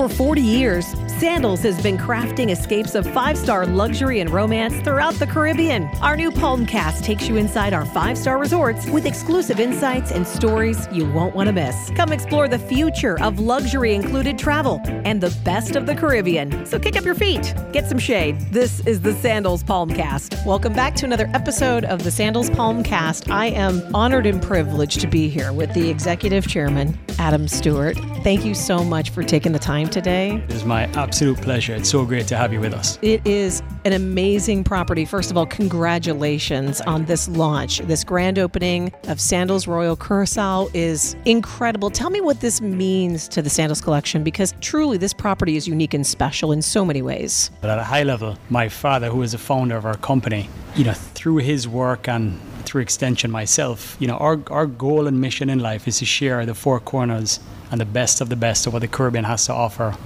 For 40 years, Sandals has been crafting escapes of five star luxury and romance throughout the Caribbean. Our new Palmcast takes you inside our five star resorts with exclusive insights and stories you won't want to miss. Come explore the future of luxury included travel and the best of the Caribbean. So kick up your feet, get some shade. This is the Sandals Palmcast. Welcome back to another episode of the Sandals Palmcast. I am honored and privileged to be here with the executive chairman, Adam Stewart. Thank you so much for taking the time today. It is my absolute pleasure. It's so great to have you with us. It is an amazing property. First of all, congratulations on this launch. This grand opening of Sandals Royal Curacao is incredible. Tell me what this means to the Sandals collection because truly this property is unique and special in so many ways. But at a high level, my father, who is the founder of our company, you know, through his work and through extension myself, you know, our, our goal and mission in life is to share the four corners and the best of the best of what the Caribbean has to offer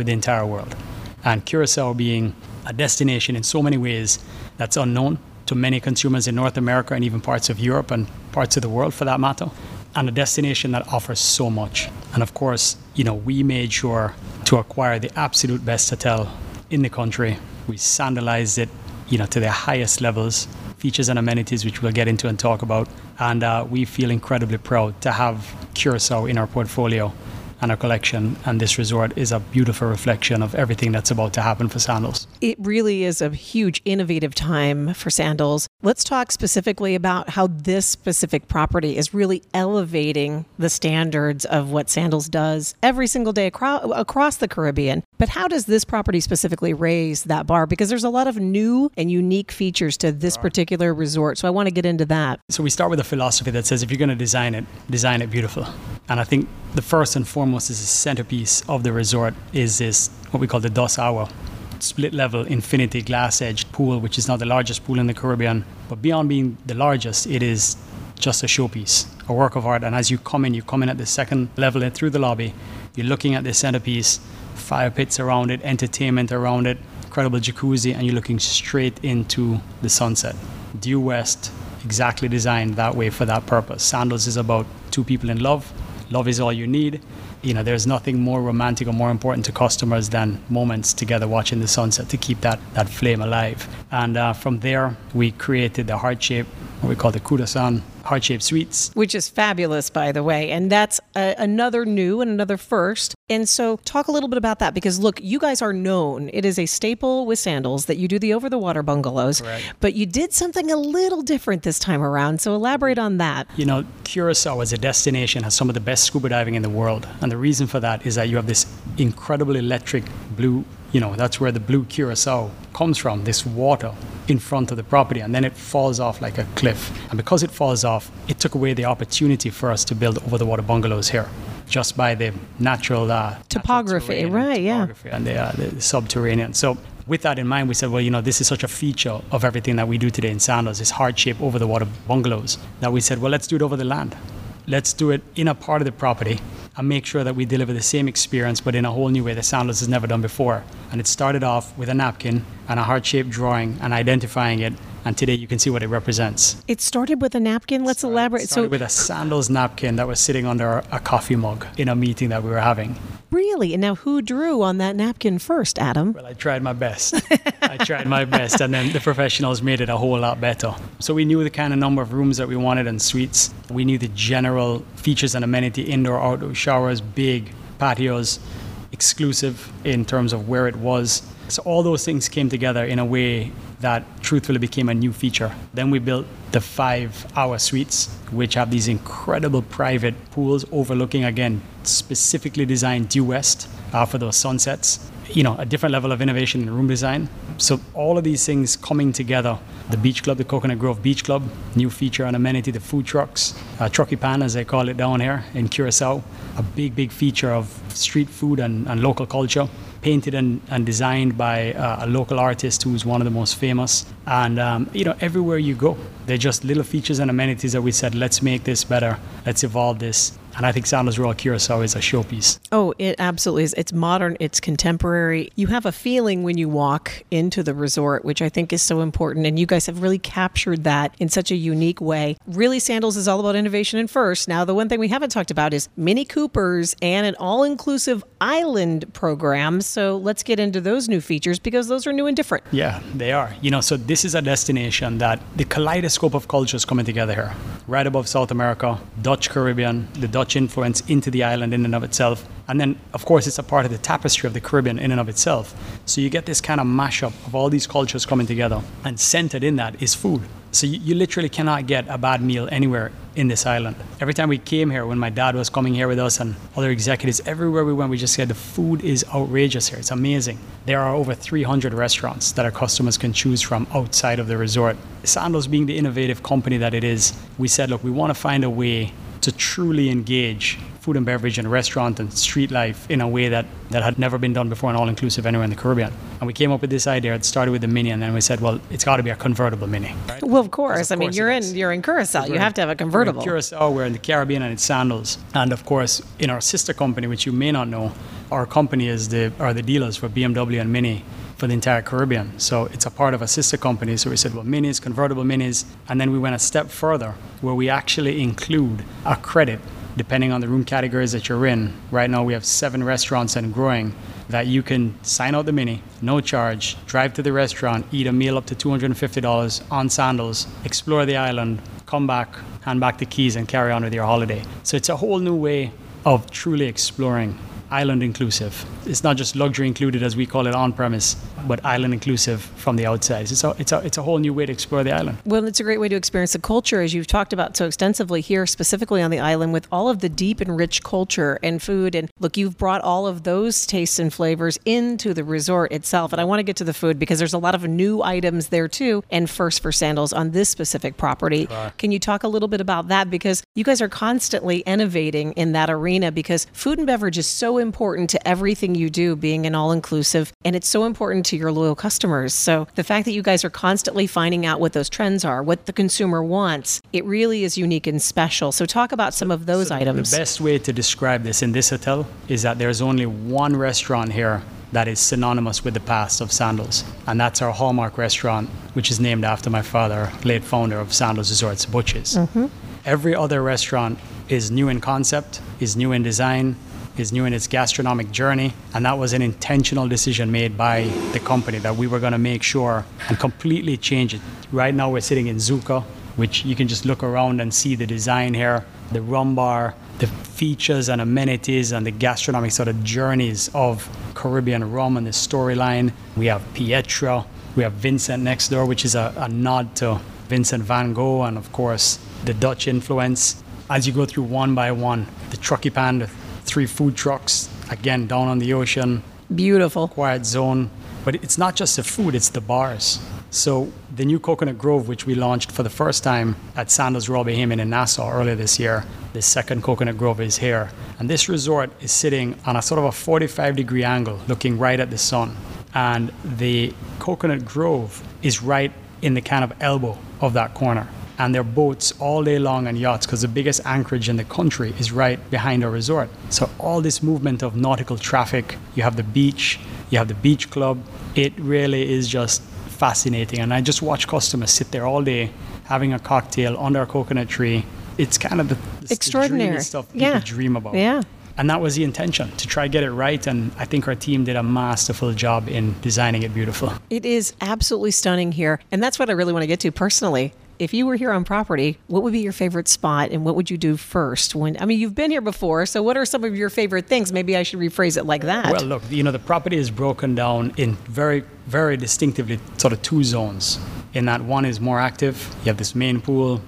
with the entire world. And Curacao being a destination in so many ways that's unknown to many consumers in North America and even parts of Europe and parts of the world for that matter, and a destination that offers so much. And of course, you know, we made sure to acquire the absolute best hotel in the country. We sandalized it, you know, to the highest levels, features and amenities, which we'll get into and talk about. And uh, we feel incredibly proud to have Curacao in our portfolio and our collection. And this resort is a beautiful reflection of everything that's about to happen for Sandals. It really is a huge innovative time for Sandals. Let's talk specifically about how this specific property is really elevating the standards of what Sandals does every single day across, across the Caribbean. But how does this property specifically raise that bar? Because there's a lot of new and unique features to this particular resort. So I want to get into that. So we start with a philosophy that says if you're going to design it, design it beautiful. And I think the first and foremost is the centerpiece of the resort is this what we call the Dos Agua split level infinity glass edged pool, which is now the largest pool in the Caribbean. But beyond being the largest, it is just a showpiece, a work of art. And as you come in, you come in at the second level and through the lobby, you're looking at the centerpiece, fire pits around it, entertainment around it, incredible jacuzzi, and you're looking straight into the sunset. Due West, exactly designed that way for that purpose. Sandals is about two people in love. Love is all you need. You know, there's nothing more romantic or more important to customers than moments together watching the sunset to keep that, that flame alive. And uh, from there, we created the heart shape, what we call the Kurasan heart shaped sweets. Which is fabulous, by the way. And that's a, another new and another first. And so, talk a little bit about that because look, you guys are known. It is a staple with Sandals that you do the over the water bungalows, Correct. but you did something a little different this time around. So, elaborate on that. You know, Curacao as a destination has some of the best scuba diving in the world. And the reason for that is that you have this incredible electric blue, you know, that's where the blue Curacao comes from, this water in front of the property. And then it falls off like a cliff. And because it falls off, it took away the opportunity for us to build over the water bungalows here. Just by the natural uh, Topography, and right, yeah. And the, uh, the subterranean. So with that in mind, we said, well, you know, this is such a feature of everything that we do today in Sandals, this hard shape over the water bungalows, that we said, well, let's do it over the land. Let's do it in a part of the property and make sure that we deliver the same experience, but in a whole new way that Sandals has never done before. And it started off with a napkin and a heart shaped drawing and identifying it. And today you can see what it represents. It started with a napkin. Let's elaborate. Started So, with a Sandals napkin that was sitting under a coffee mug in a meeting that we were having. really, and now who drew on that napkin first, Adam? Well, I tried my best. I tried my best, and then the professionals made it a whole lot better. So we knew the kind of number of rooms that we wanted and suites. We knew the general features and amenity: indoor, outdoor showers, big patios, exclusive in terms of where it was. So all those things came together in a way that truthfully became a new feature. Then we built the five-hour suites, which have these incredible private pools overlooking again specifically designed due west uh, for those sunsets. You know, a different level of innovation in room design. So all of these things coming together. The beach club, the Coconut Grove Beach Club, new feature and amenity, the food trucks, uh, Truki Pan as they call it down here in Curacao, a big, big feature of street food and, and local culture painted and, and designed by uh, a local artist who's one of the most famous. And um, you know, everywhere you go, they're just little features and amenities that we said, let's make this better, let's evolve this. And I think Sandals Royal Curacao is a showpiece. Oh, it absolutely is. It's modern, it's contemporary. You have a feeling when you walk into the resort, which I think is so important. And you guys have really captured that in such a unique way. Really, Sandals is all about innovation and first. Now, the one thing we haven't talked about is Mini Coopers and an all inclusive island program. So let's get into those new features because those are new and different. Yeah, they are. You know, so this is a destination that the kaleidoscope of cultures coming together here. Right above South America, Dutch Caribbean, the Dutch influence into the island in and of itself. And then, of course, it's a part of the tapestry of the Caribbean in and of itself. So you get this kind of mashup of all these cultures coming together. And centered in that is food. So you, you, literally cannot get a bad meal anywhere in this island. Every time we came here, when my dad was coming here with us and other executives, everywhere we went, we just said the food is outrageous here. It's amazing. There are over 300 restaurants that our customers can choose from outside of the resort. Sandals being the innovative company that it is, we said, look, we want to find a way to truly engage food and beverage and restaurant and street life in a way that, that had never been done before and all inclusive anywhere in the Caribbean. And we came up with this idea. It started with the mini, and then we said, well, it's got to be a convertible mini. Right? Well, of course. Of I mean, you're in you're in Curacao. You have to have a convertible. We're in Curacao, we're in the Caribbean, and it's sandals. And of course, in our sister company, which you may not know, our company is the are the dealers for BMW and Mini for the entire Caribbean. So it's a part of a sister company. So we said, well, minis, convertible minis. And then we went a step further where we actually include a credit depending on the room categories that you're in. Right now, we have seven restaurants and growing that you can sign out the mini, no charge, drive to the restaurant, eat a meal up to $250 on sandals, explore the island, come back, hand back the keys, and carry on with your holiday. So it's a whole new way of truly exploring island inclusive. It's not just luxury included as we call it on premise, but island inclusive from the outside. It's a, it's, a, it's a whole new way to explore the island. Well, it's a great way to experience the culture, as you've talked about so extensively here, specifically on the island, with all of the deep and rich culture and food. And look, you've brought all of those tastes and flavors into the resort itself. And I want to get to the food because there's a lot of new items there too, and first for sandals on this specific property. Can you talk a little bit about that? Because you guys are constantly innovating in that arena because food and beverage is so important to everything you do, being an all inclusive, and it's so important to your loyal customers. So the fact that you guys are constantly finding out what those trends are, what the consumer wants, it really is unique and special. So talk about some of those so items. The best way to describe this in this hotel is that there's only one restaurant here that is synonymous with the past of Sandals. And that's our hallmark restaurant, which is named after my father, late founder of Sandals Resorts, Butch's. Mm-hmm. Every other restaurant is new in concept, is new in design, is new in its gastronomic journey, and that was an intentional decision made by the company that we were going to make sure and completely change it. Right now, we're sitting in Zuka, which you can just look around and see the design here, the rum bar, the features and amenities and the gastronomic sort of journeys of Caribbean rum and the storyline. We have Pietra, we have Vincent next door, which is a, a nod to Vincent van Gogh, and of course, the Dutch influence. As you go through one by one, the truki pan, three food trucks, again, down on the ocean. Beautiful. Quiet zone. But it's not just the food, it's the bars. So the new Coconut Grove, which we launched for the first time at Sandals Royal Bahamian in Nassau earlier this year, the second Coconut Grove is here. And this resort is sitting on a sort of a 45 degree angle, looking right at the sun. And the Coconut Grove is right in the kind of elbow of that corner and their boats all day long and yachts because the biggest anchorage in the country is right behind our resort. So all this movement of nautical traffic, you have the beach, you have the beach club. It really is just fascinating. And I just watch customers sit there all day having a cocktail under a coconut tree. It's kind of the, the extraordinary the stuff people yeah. dream about. Yeah. And that was the intention to try get it right. And I think our team did a masterful job in designing it beautiful. It is absolutely stunning here. And that's what I really want to get to personally if you were here on property, what would be your favorite spot and what would you do first? When I mean, you've been here before, so what are some of your favorite things? Maybe I should rephrase it like that. Well, look, you know, the property is broken down in very, very distinctively sort of two zones. In that one is more active. You have this main pool.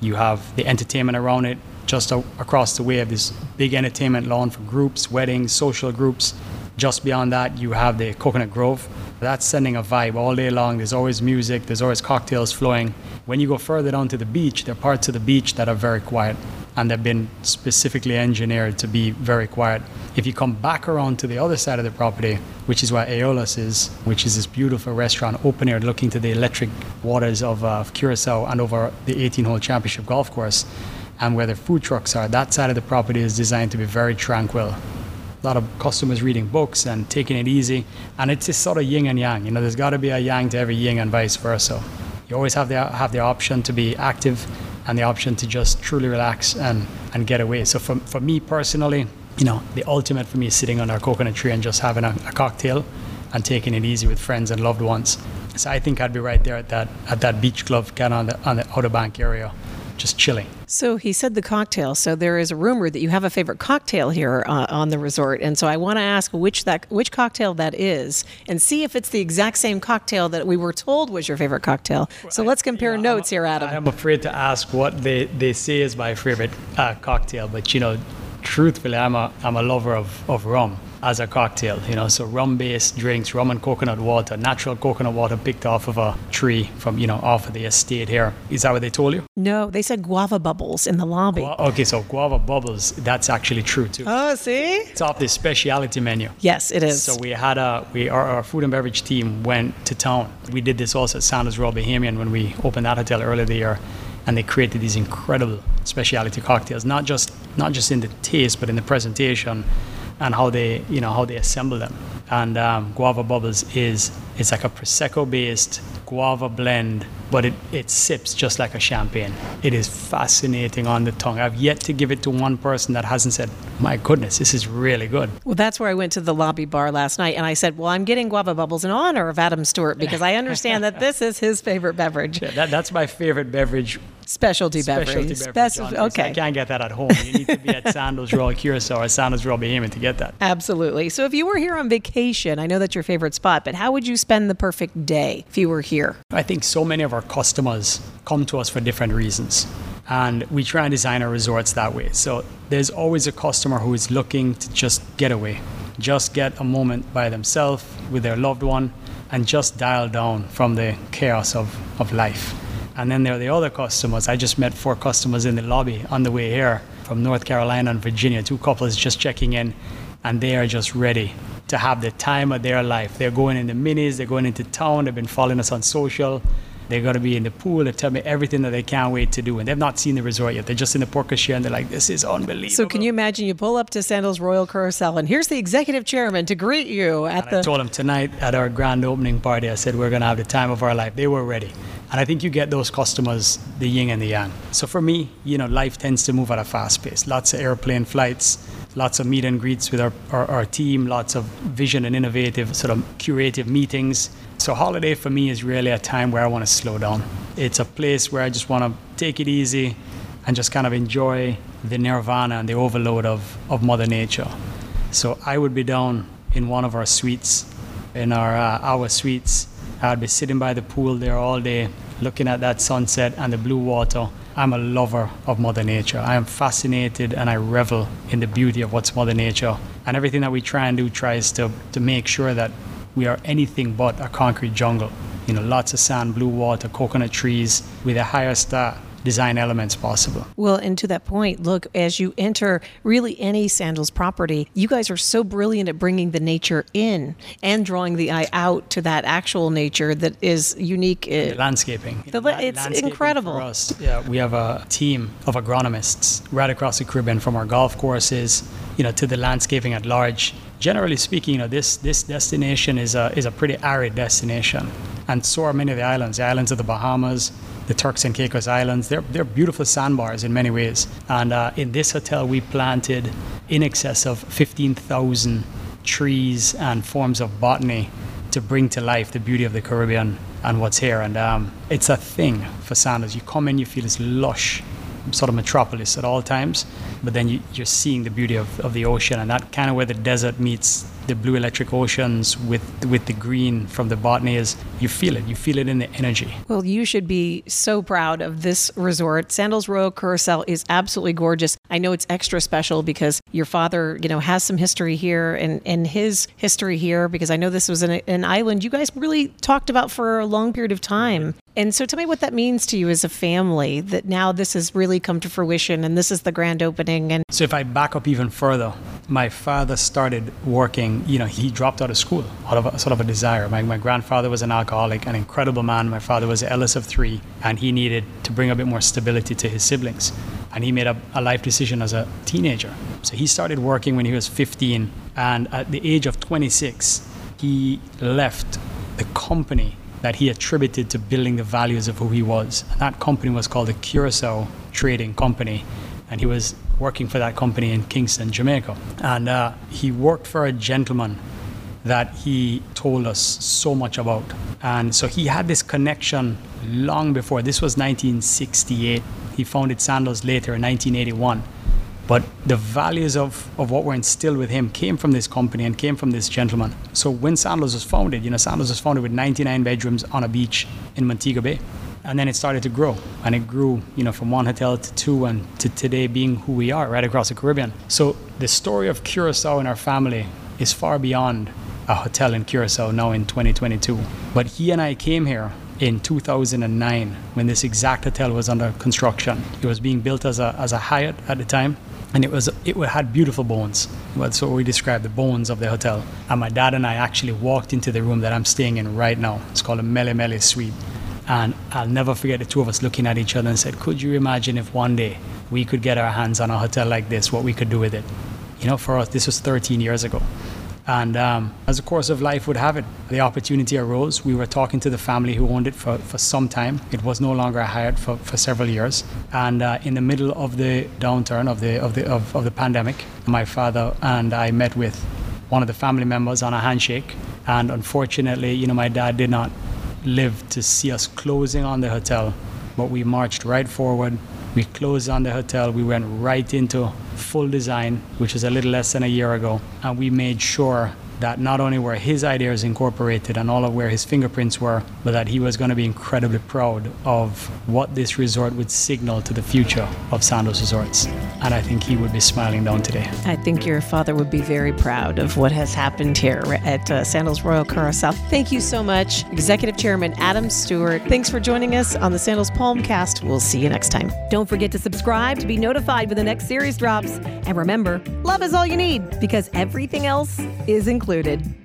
You have the entertainment around it. Just a- across the way, you have this big entertainment lawn for groups, weddings, social groups. Just beyond that, you have the Coconut Grove. That's sending a vibe all day long. There's always music, there's always cocktails flowing. When you go further down to the beach, there are parts of the beach that are very quiet and they've been specifically engineered to be very quiet. If you come back around to the other side of the property, which is where Aeolus is, which is this beautiful restaurant open air looking to the electric waters of uh, Curacao and over the 18 hole championship golf course, and where the food trucks are, that side of the property is designed to be very tranquil. A lot of customers reading books and taking it easy, and it's this sort of yin and yang. You know, there's got to be a yang to every yin and vice versa. You always have the have the option to be active, and the option to just truly relax and and get away. So for for me personally, you know, the ultimate for me is sitting under a coconut tree and just having a, a cocktail and taking it easy with friends and loved ones. So I think I'd be right there at that at that beach club, kind of on the on the Outer Bank area, just chilling. So he said the cocktail. So there is a rumor that you have a favorite cocktail here uh, on the resort, and so I want to ask which that which cocktail that is, and see if it's the exact same cocktail that we were told was your favorite cocktail. So let's compare You know, notes I'm, here, Adam. I'm afraid to ask what they, they say is my favorite uh, cocktail, but you know, truthfully, I'm a I'm a lover of, of rum as a cocktail. You know, so rum-based drinks, rum and coconut water, natural coconut water picked off of a tree from you know off of the estate here. Is that what they told you? no, they said guava bubbles in the lobby. Gua- Okay, so guava bubbles. That's actually true too. oh, see? It's off the specialty menu. Yes, it is. So we had a we our, our food and beverage team went to town. We did this also at Sandals Royal Bahamian when we opened that hotel earlier the year, and they created these incredible specialty cocktails. Not just not just in the taste, but in the presentation, and how they you know how they assemble them. And um, guava bubbles is it's like a prosecco based guava blend, but it, it sips just like a champagne. It is fascinating on the tongue. I've yet to give it to one person that hasn't said, "My goodness, this is really good." Well, that's where I went to the lobby bar last night, and I said, "Well, I'm getting guava bubbles in honor of Adam Stewart because I understand that this is his favorite beverage, Yeah, that, that's my favorite beverage. specialty Specialty beverage." beverage. Speci- on. I okay, can't get that at home. You need to be at Sandals Royal Curacao or Sandals Royal Bahamian to get that. absolutely. So, if you were here on vacation, I know that's your favorite spot, but how would you spend the perfect day if you were here? I think so many of our customers come to us for different reasons. And we try and design our resorts that way. So there's always a customer who is looking to just get away, just get a moment by themselves with their loved one, and just dial down from the chaos of, of life. And then there are the other customers. I just met four customers in the lobby on the way here from North Carolina and Virginia, two couples just checking in, and they are just ready to have the time of their life. They're going in the minis, they're going into town, they've been following us on social. They're going to be in the pool. They tell me everything that they can't wait to do. And they've not seen the resort yet. They're just in the Porte Cochere and they're like, this is unbelievable. So, can you imagine you pull up to Sandals Royal Curacao, and here's the executive chairman to greet you at And I the. told them tonight at our grand opening party, I said, we're going to have the time of our life. They were ready. And I think you get those customers, the yin and the yang. So for me, you know, life tends to move at a fast pace. Lots of airplane flights, lots of meet and greets with our, our, our team, lots of vision and innovative, sort of curative meetings. So holiday for me is really a time where I want to slow down. It's a place where I just want to take it easy and just kind of enjoy the nirvana and the overload of, of Mother Nature. So I would be down in one of our suites, in our uh, our suites. I'd be sitting by the pool there all day, looking at that sunset and the blue water. I'm a lover of Mother Nature. I am fascinated and I revel in the beauty of what's Mother Nature. And everything that we try and do tries to, to make sure that we are anything but a concrete jungle. You know, lots of sand, blue water, coconut trees with a higher uh, design elements possible. Well, and to that point, look, as you enter really any Sandals property, you guys are so brilliant at bringing the nature in and drawing the eye out to that actual nature that is unique. The uh, landscaping. The la- it's landscaping incredible. For us, yeah, we have a team of agronomists right across the Caribbean, from our golf courses, you know, to the landscaping at large. Generally speaking, you know, this this destination is a is a pretty arid destination, and so are many of the islands. The islands of the Bahamas, the Turks and Caicos Islands. They're they're beautiful sandbars in many ways. And uh, in this hotel, we planted in excess of fifteen thousand trees and forms of botany to bring to life the beauty of the Caribbean and what's here. And um, it's a thing for Sandals. You come in, you feel this lush sort of metropolis at all times, but then you, you're seeing the beauty of, of the ocean and that kind of where the desert meets the blue electric oceans with with the green from the botany is you feel it you feel it in the energy Well, you should be so proud of this resort. Sandals Royal Curacao is absolutely gorgeous. I know it's extra special because your father, you know, has some history here and, and his history here because I know this was an, an island you guys really talked about for a long period of time. And so tell me what that means to you as a family that now this has really come to fruition and this is the grand opening and So if I back up even further, my father started working, you know, he dropped out of school out of a, sort of a desire. My, my grandfather was an alcoholic, an incredible man. My father was the eldest of three, and he needed to bring a bit more stability to his siblings. And he made a, a life decision as a teenager. So he started working when he was 15, and at the age of 26, he left the company that he attributed to building the values of who he was. And that company was called the Curacao Trading Company, and he was working for that company in Kingston, Jamaica. And uh, he worked for a gentleman that he told us so much about. And so he had this connection long before. This was 1968. He founded Sandals later in 1981. But the values of, of what were instilled with him came from this company and came from this gentleman. So when Sandals was founded, you know, Sandals was founded with 99 bedrooms on a beach in Montego Bay. And then it started to grow. And it grew, you know, from one hotel to two and to today being who we are right across the Caribbean. So the story of Curacao in our family is far beyond a hotel in Curacao now in 2022. But he and I came here in 2009 when this exact hotel was under construction. It was being built as a, as a Hyatt at the time. And it was it had beautiful bones. That's what we describe the bones of the hotel. And my dad and I actually walked into the room that I'm staying in right now. It's called a Mele Mele Suite. And I'll never forget the two of us looking at each other and said, Could you imagine if one day we could get our hands on a hotel like this, what we could do with it? You know, for us, this was 13 years ago. And um, as the course of life would have it, the opportunity arose. We were talking to the family who owned it for, for some time. It was no longer Hyatt for, for several years. And uh, in the middle of the downturn of the, of, the, of, of the pandemic, my father and I met with one of the family members on a handshake. And unfortunately, you know, my dad did not live to see us closing on the hotel, but we marched right forward. We closed on the hotel. We went right into full design, which is a little less than a year ago, and we made sure that not only were his ideas incorporated and all of where his fingerprints were, but that he was going to be incredibly proud of what this resort would signal to the future of Sandals Resorts. And I think he would be smiling down today. I think your father would be very proud of what has happened here at uh, Sandals Royal Curacao. Thank you so much, Executive Chairman Adam Stewart. Thanks for joining us on the Sandals Palmcast. We'll see you next time. Don't forget to subscribe to be notified when the next series drops. And remember, love is all you need because everything else is included.